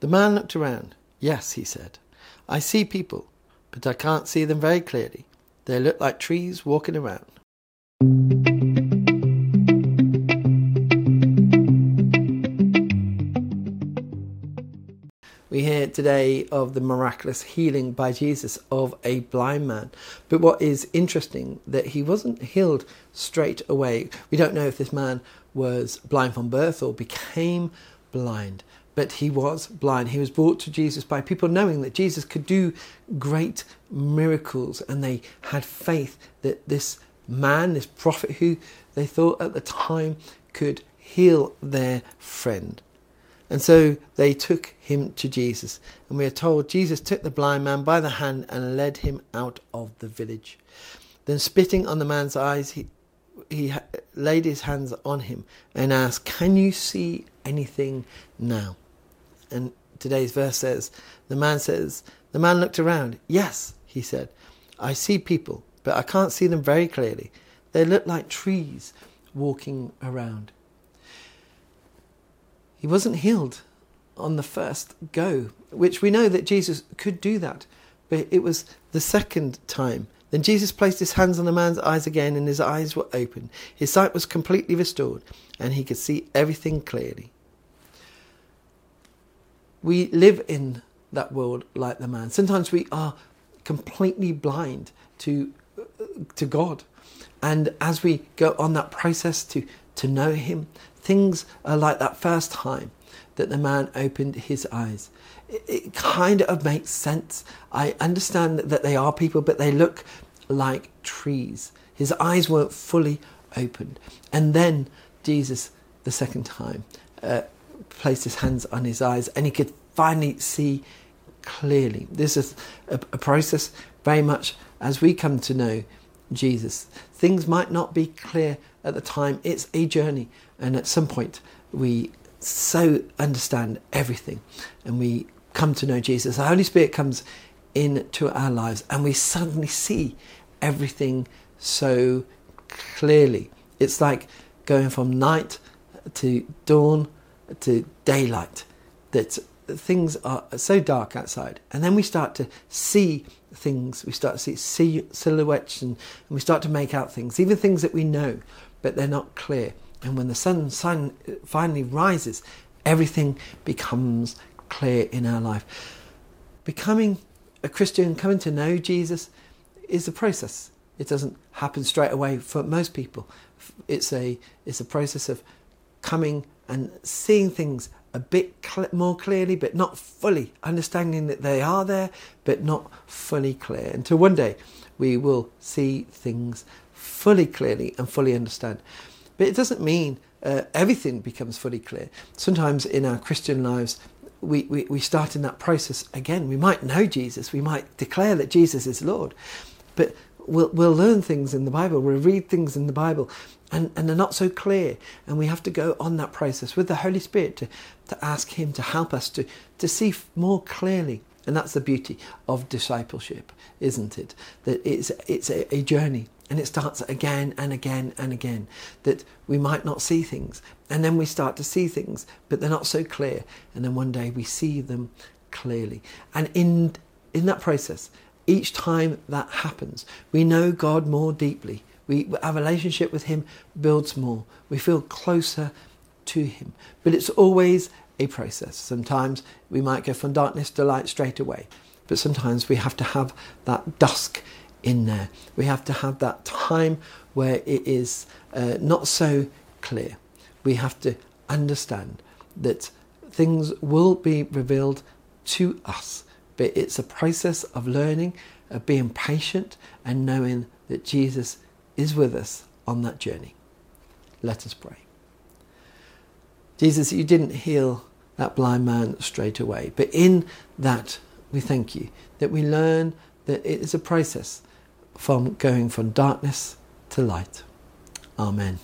The man looked around. Yes, he said. I see people, but I can't see them very clearly. They look like trees walking around. We hear today of the miraculous healing by Jesus of a blind man. But what is interesting that he wasn't healed straight away. We don't know if this man was blind from birth or became blind, but he was blind. He was brought to Jesus by people knowing that Jesus could do great miracles, and they had faith that this man, this prophet who they thought at the time could heal their friend. And so they took him to Jesus. And we are told Jesus took the blind man by the hand and led him out of the village. Then, spitting on the man's eyes, he, he laid his hands on him and asked, Can you see anything now? And today's verse says, The man says, The man looked around. Yes, he said, I see people, but I can't see them very clearly. They look like trees walking around. He wasn't healed on the first go, which we know that Jesus could do that, but it was the second time. Then Jesus placed his hands on the man's eyes again, and his eyes were opened. His sight was completely restored, and he could see everything clearly. We live in that world like the man. Sometimes we are completely blind to to God, and as we go on that process to to know Him, things are like that first time that the man opened his eyes. It, it kind of makes sense. I understand that they are people, but they look like trees. His eyes weren't fully opened. And then Jesus, the second time, uh, placed his hands on his eyes and he could finally see clearly. This is a, a process very much as we come to know Jesus. Things might not be clear at the time, it's a journey. And at some point, we so understand everything and we come to know Jesus. The Holy Spirit comes into our lives and we suddenly see everything so clearly. It's like going from night to dawn to daylight. That things are so dark outside, and then we start to see things. We start to see, silhouettes, and, and we start to make out things, even things that we know, but they're not clear. And when the sun, sun finally rises, everything becomes clear in our life. Becoming a Christian, coming to know Jesus, is a process. It doesn't happen straight away for most people. It's a it's a process of coming and seeing things a bit cl- more clearly, but not fully, understanding that they are there, but not fully clear. Until one day we will see things fully clearly and fully understand. But it doesn't mean uh, everything becomes fully clear. Sometimes in our Christian lives, we, we, we start in that process again. We might know Jesus, we might declare that Jesus is Lord, but we'll, we'll learn things in the Bible, we'll read things in the Bible, and, and they're not so clear. And we have to go on that process with the Holy Spirit to, to ask Him to help us to, to see more clearly. And that's the beauty of discipleship, isn't it? That it's, it's a, a journey and it starts again and again and again that we might not see things. And then we start to see things, but they're not so clear. And then one day we see them clearly. And in, in that process, each time that happens, we know God more deeply. We, our relationship with Him builds more. We feel closer to Him. But it's always a process. Sometimes we might go from darkness to light straight away. But sometimes we have to have that dusk in there. We have to have that time where it is uh, not so clear. We have to understand that things will be revealed to us, but it's a process of learning, of being patient, and knowing that Jesus is with us on that journey. Let us pray. Jesus, you didn't heal that blind man straight away, but in that, we thank you that we learn that it is a process from going from darkness to light. Amen.